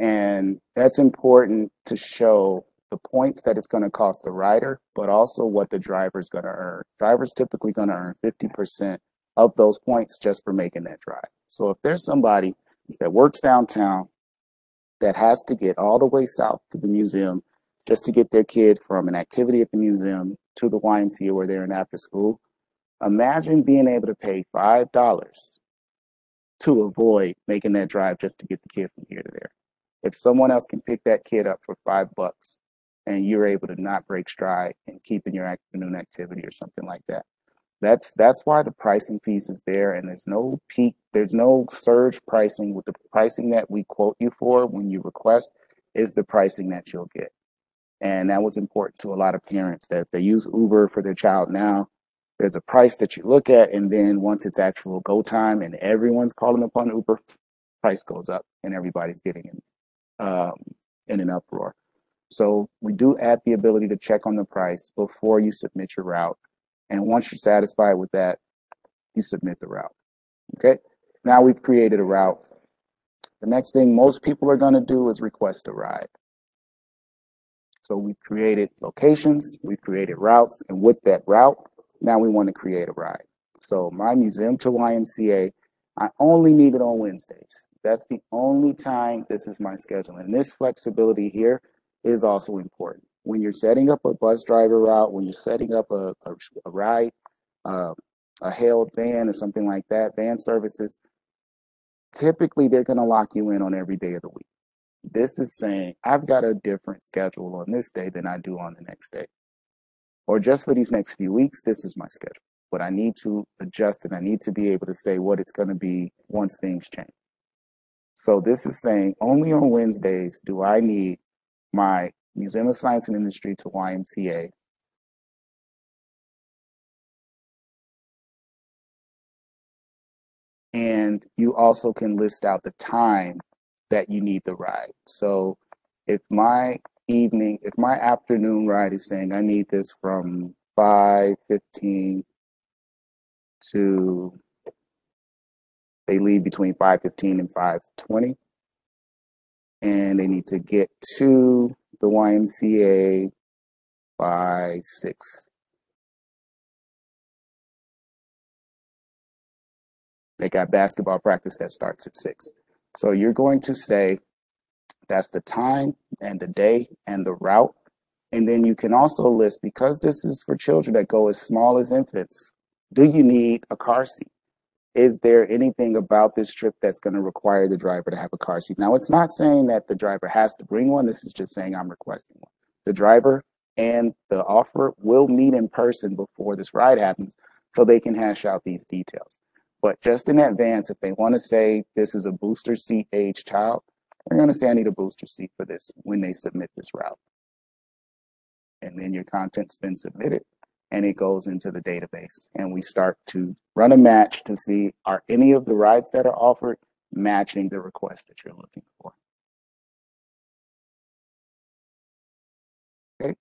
[SPEAKER 2] And that's important to show the points that it's going to cost the rider, but also what the driver's going to earn. Driver's typically going to earn 50% of those points just for making that drive. So if there's somebody that works downtown that has to get all the way south to the museum just to get their kid from an activity at the museum to the YMCA where they're in after school, Imagine being able to pay $5 to avoid making that drive just to get the kid from here to there. If someone else can pick that kid up for five bucks and you're able to not break stride and keep in your afternoon activity or something like that. That's that's why the pricing piece is there, and there's no peak, there's no surge pricing. With the pricing that we quote you for when you request, is the pricing that you'll get, and that was important to a lot of parents that if they use Uber for their child now, there's a price that you look at, and then once it's actual go time and everyone's calling upon Uber, price goes up and everybody's getting in, um, in an uproar. So we do add the ability to check on the price before you submit your route. And once you're satisfied with that, you submit the route. Okay. Now we've created a route. The next thing most people are going to do is request a ride. So we've created locations, we've created routes, and with that route, now we want to create a ride. So my museum to YMCA, I only need it on Wednesdays. That's the only time this is my schedule. And this flexibility here is also important. When you're setting up a bus driver route, when you're setting up a, a, a ride, uh, a hailed van or something like that, van services, typically they're going to lock you in on every day of the week. This is saying I've got a different schedule on this day than I do on the next day or just for these next few weeks, this is my schedule. But I need to adjust and I need to be able to say what it's going to be once things change. So this is saying only on Wednesdays do I need my Museum of Science and Industry to YMCA. And you also can list out the time that you need the ride. So if my evening, if my afternoon ride is saying I need this from 5.15 to, they leave between 5.15 and 5.20, and they need to get to the YMCA by 6. They got basketball practice that starts at 6. So you're going to say that's the time and the day and the route. And then you can also list, because this is for children that go as small as infants, do you need a car seat? Is there anything about this trip that's going to require the driver to have a car seat? Now, it's not saying that the driver has to bring one. This is just saying I'm requesting one. The driver and the offer will meet in person before this ride happens so they can hash out these details. But just in advance, if they want to say this is a booster seat age child, they're going to say, I need a booster seat for this when they submit this route. And then your content's been submitted and it goes into the database. And we start to run a match to see are any of the rides that are offered matching the request that you're looking for. Okay.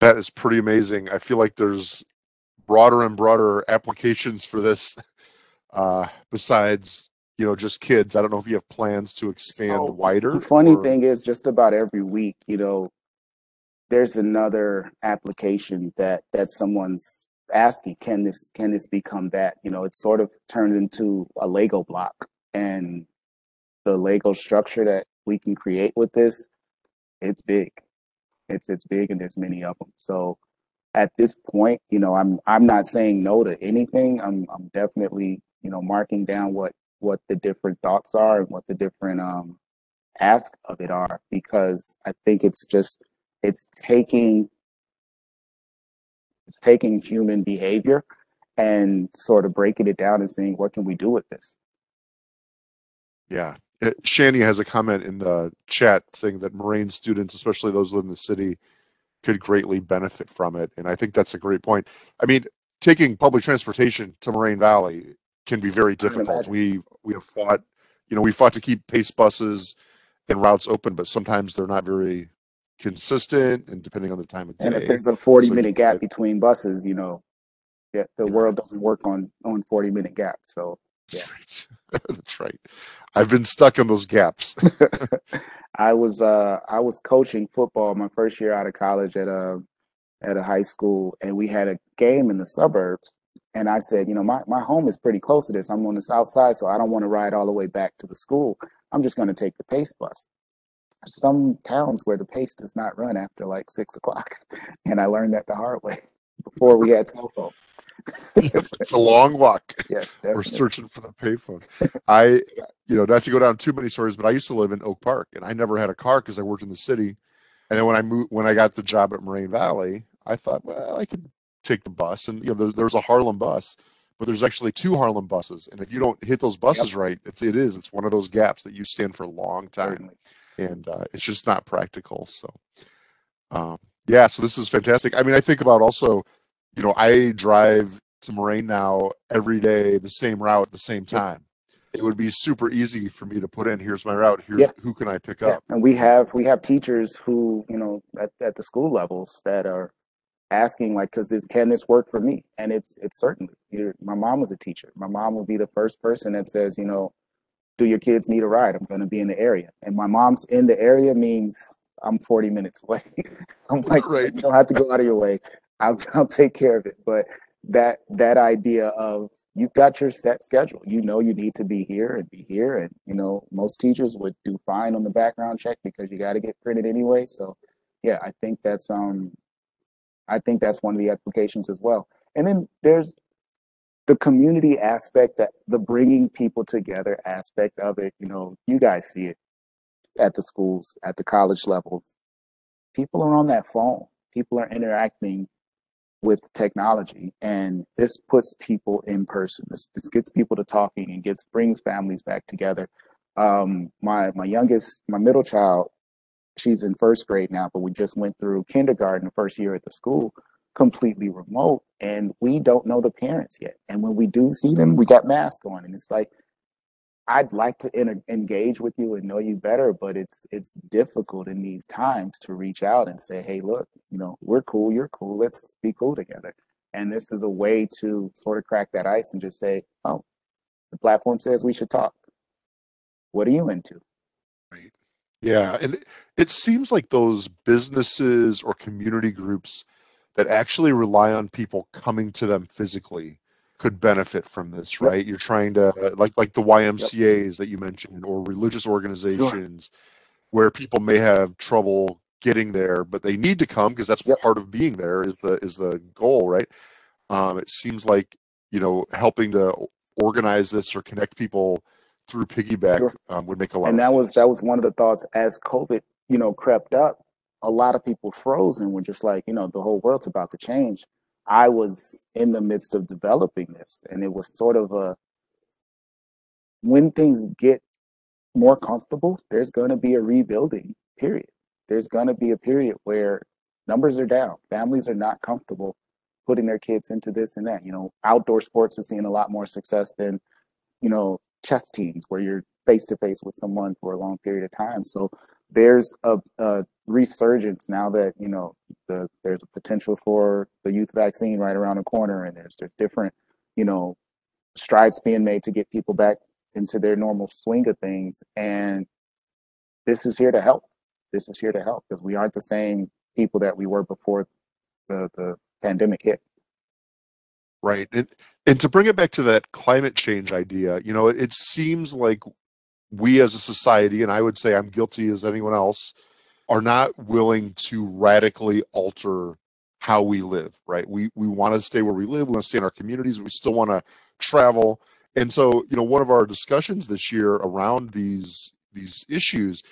[SPEAKER 1] That is pretty amazing. I feel like there's broader and broader applications for this uh, besides you know just kids. I don't know if you have plans to expand so, wider
[SPEAKER 2] the funny or... thing is just about every week you know there's another application that that someone's asking can this can this become that? You know it's sort of turned into a lego block. And the lego structure that we can create with this it's big. It's it's big and there's many of them so at this point, you know, I'm I'm not saying no to anything. I'm I'm definitely, you know, marking down what what the different thoughts are and what the different um ask of it are because I think it's just it's taking it's taking human behavior and sort of breaking it down and saying what can we do with this.
[SPEAKER 1] Yeah. It, uh, Shani has a comment in the chat saying that Moraine students, especially those live in the city, could greatly benefit from it. And I think that's a great point. I mean, taking public transportation to Moraine Valley can be very difficult. We we have fought, you know, we fought to keep pace buses and routes open, but sometimes they're not very consistent and depending on the time of day.
[SPEAKER 2] And if there's a 40 so minute gap between buses, you know, yeah, the yeah. world doesn't work on on 40 minute gaps. So yeah.
[SPEAKER 1] That's right. That's right. I've been stuck in those gaps.
[SPEAKER 2] I was uh I was coaching football my first year out of college at a at a high school and we had a game in the suburbs and I said, you know, my, my home is pretty close to this. I'm on the south side, so I don't want to ride all the way back to the school. I'm just going to take the pace bus. Some towns where the pace does not run after like six o'clock. And I learned that the hard way before we had cell phones.
[SPEAKER 1] it's a long walk.
[SPEAKER 2] yes,
[SPEAKER 1] We're searching for the payphone. I, you know, not to go down too many stories, but I used to live in Oak Park, and I never had a car because I worked in the city. And then when I moved, when I got the job at Moraine Valley, I thought, well, I could take the bus, and you know, there, there's a Harlem bus, but there's actually two Harlem buses, and if you don't hit those buses right, it's it is it's one of those gaps that you stand for a long time,
[SPEAKER 2] Certainly.
[SPEAKER 1] and uh, it's just not practical. So, um, yeah, so this is fantastic. I mean, I think about also, you know, I drive to Moraine now every day, the same route at the same time. It would be super easy for me to put in, here's my route, Here,
[SPEAKER 2] Yeah.
[SPEAKER 1] who can I pick
[SPEAKER 2] Yeah,
[SPEAKER 1] up.
[SPEAKER 2] and we have we have teachers who you know at, at the school levels that are asking like, because can this work for me? And it's it's certainly. You're, my mom was a teacher. My mom will be the first person that says, you know, do your kids need a ride? I'm going to be in the area, and my mom's in the area means I'm 40 minutes away. I'm like,
[SPEAKER 1] Right.
[SPEAKER 2] you don't have to go out of your way. I'll I'll take care of it. But that that idea of you've got your set schedule. You know you need to be here and be here, and you know most teachers would do fine on the background check because you got to get printed anyway. So yeah, I think that's um, I think that's one of the applications as well. And then there's the community aspect that the bringing people together aspect of it. You know, you guys see it at the schools, at the college level. People are on that phone. People are interacting with technology, and this puts people in person. This, this gets people to talking and gets brings families back together. Um, my my youngest, my middle child, she's in first grade now, but we just went through kindergarten, the first year at the school, completely remote, and we don't know the parents yet. And when we do see them, we got masks on, and it's like I'd like to engage with you and know you better, but it's it's difficult in these times to reach out and say, "Hey, look, you know, we're cool, you're cool. Let's be cool together." And this is a way to sort of crack that ice and just say, "Oh, the platform says we should talk. What are you into?"
[SPEAKER 1] Right. Yeah, and it, seems like those businesses or community groups that actually rely on people coming to them physically could benefit from this,
[SPEAKER 2] Yep.
[SPEAKER 1] right? You're trying to like like the YMCA's that you mentioned or religious organizations where people may have trouble getting there, but they need to come because that's
[SPEAKER 2] Yep.
[SPEAKER 1] part of being there is the is the goal, right? Um, it seems like you know helping to organize this or connect people through piggyback
[SPEAKER 2] Sure.
[SPEAKER 1] um, would make a lot
[SPEAKER 2] and
[SPEAKER 1] of
[SPEAKER 2] that
[SPEAKER 1] sense.
[SPEAKER 2] was that was one of the thoughts as COVID, you know, crept up. A lot of people froze and were just like, you know, the whole world's about to change. I was in the midst of developing this, and it was sort of a when things get more comfortable, there's going to be a rebuilding period. There's going to be a period where numbers are down, families are not comfortable putting their kids into this and that. You know, outdoor sports are seeing a lot more success than, you know, chess teams where you're face to face with someone for a long period of time. So there's a, a resurgence now that you know the, there's a potential for the youth vaccine right around the corner, and there's there's different you know strides being made to get people back into their normal swing of things. And this is here to help. This is here to help because we aren't the same people that we were before the the pandemic hit.
[SPEAKER 1] Right. And and to bring it back to that climate change idea, you know, it, it seems like we as a society, and I would say I'm guilty as anyone else, are not willing to radically alter how we live, right? We we want to stay where we live, we want to stay in our communities, we still want to travel. And so, you know, one of our discussions this year around these these issues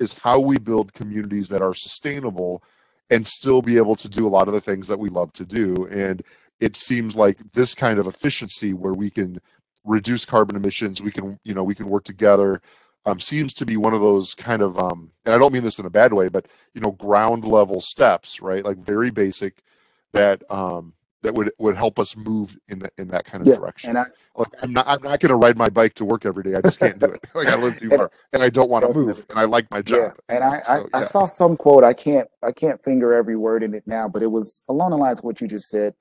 [SPEAKER 1] is how we build communities that are sustainable and still be able to do a lot of the things that we love to do. And it seems like this kind of efficiency where we can reduce carbon emissions, we can, you know, we can work together, um, seems to be one of those kind of, um, and I don't mean this in a bad way, but you know, ground level steps, right? Like very basic that um, that would would help us move in that in that kind of
[SPEAKER 2] Yeah,
[SPEAKER 1] direction.
[SPEAKER 2] and I
[SPEAKER 1] Like I'm not I'm not going to ride my bike to work every day. I just can't do it. like I live too far, and I don't want to move, and I like my
[SPEAKER 2] Yeah,
[SPEAKER 1] job.
[SPEAKER 2] and I,
[SPEAKER 1] So,
[SPEAKER 2] I, I saw some quote. I can't I can't finger every word in it now, but it was along the lines of what you just said.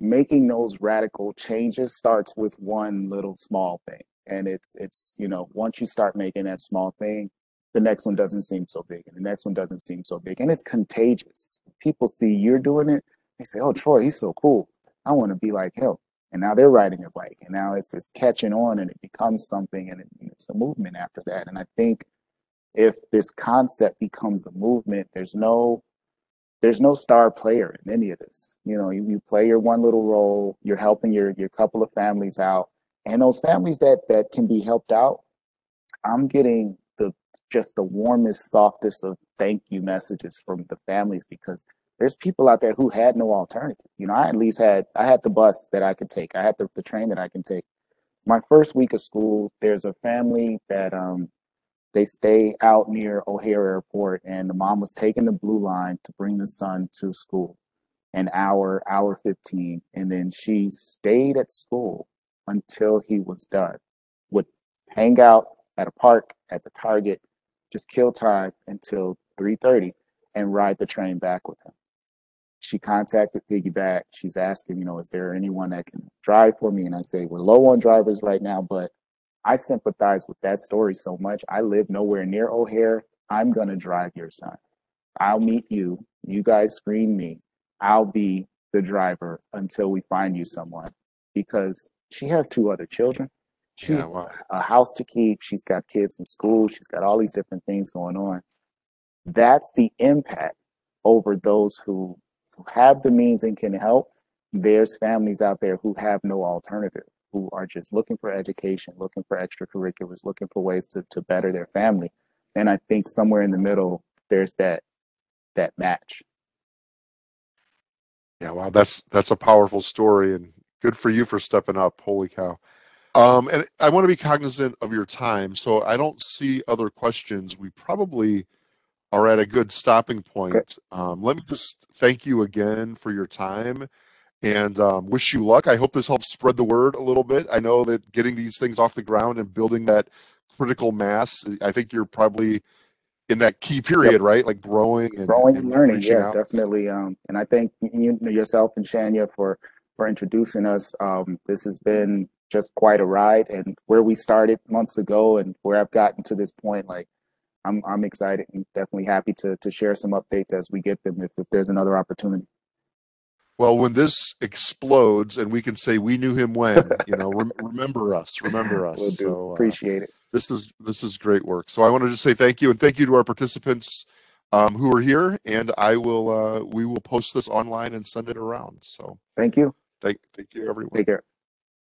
[SPEAKER 2] Making those radical changes starts with one little small thing, and it's it's you know once you start making that small thing, the next one doesn't seem so big, and the next one doesn't seem so big, and it's contagious. People see you're doing it, they say, "Oh, Troy, he's so cool. I want to be like him." And now they're riding a bike, and now it's it's catching on, and it becomes something, and it, it's a movement after that. And I think if this concept becomes a movement, there's no there's no star player in any of this. You know, you, you play your one little role, you're helping your your couple of families out. And those families that that can be helped out, I'm getting the just the warmest, softest of thank you messages from the families because there's people out there who had no alternative. You know, I at least had I had the bus that I could take. I had the, the train that I can take. My first week of school, there's a family that um they stay out near O'Hare Airport and the mom was taking the blue line to bring the son to school an hour, hour 15. And then she stayed at school until he was done. Would hang out at a park at the Target, just kill time until 3:30 and ride the train back with him. She contacted Piggyback. She's asking, you know, is there anyone that can drive for me? And I say, we're low on drivers right now, but I sympathize with that story so much. I live nowhere near O'Hare. I'm going to drive your son. I'll meet you. You guys screen me. I'll be the driver until we find you someone because she has two other children. She
[SPEAKER 1] Yeah, wow.
[SPEAKER 2] a house to keep. She's got kids in school. She's got all these different things going on. That's the impact over those who, who have the means and can help. There's families out there who have no alternative, who are just looking for education, looking for extracurriculars, looking for ways to, to better their family. And I think somewhere in the middle, there's that that match.
[SPEAKER 1] Yeah, wow, that's that's a powerful story, and good for you for stepping up. Holy cow! Um, and I want to be cognizant of your time, so I don't see other questions. We probably are at a good stopping point. Um, let me just thank you again for your time, and um, wish you luck. I hope this helps spread the word a little bit. I know that getting these things off the ground and building that critical mass. I think you're probably in that key period, right? Like growing and
[SPEAKER 2] growing and learning yeah
[SPEAKER 1] out.
[SPEAKER 2] definitely um and i thank you yourself and shania for for introducing us um this has been just quite a ride and where we started months ago and where i've gotten to this point like i'm i'm excited and definitely happy to to share some updates as we get them if, if there's another opportunity
[SPEAKER 1] Well, when this explodes and we can say we knew him when, you know, rem- remember us, remember us.
[SPEAKER 2] we'll do
[SPEAKER 1] So uh,
[SPEAKER 2] appreciate it
[SPEAKER 1] this is this is great work. So I want to say thank you and thank you to our participants um, who are here. And I will uh, we will post this online and send it around. So
[SPEAKER 2] thank you
[SPEAKER 1] thank thank you everyone.
[SPEAKER 2] take care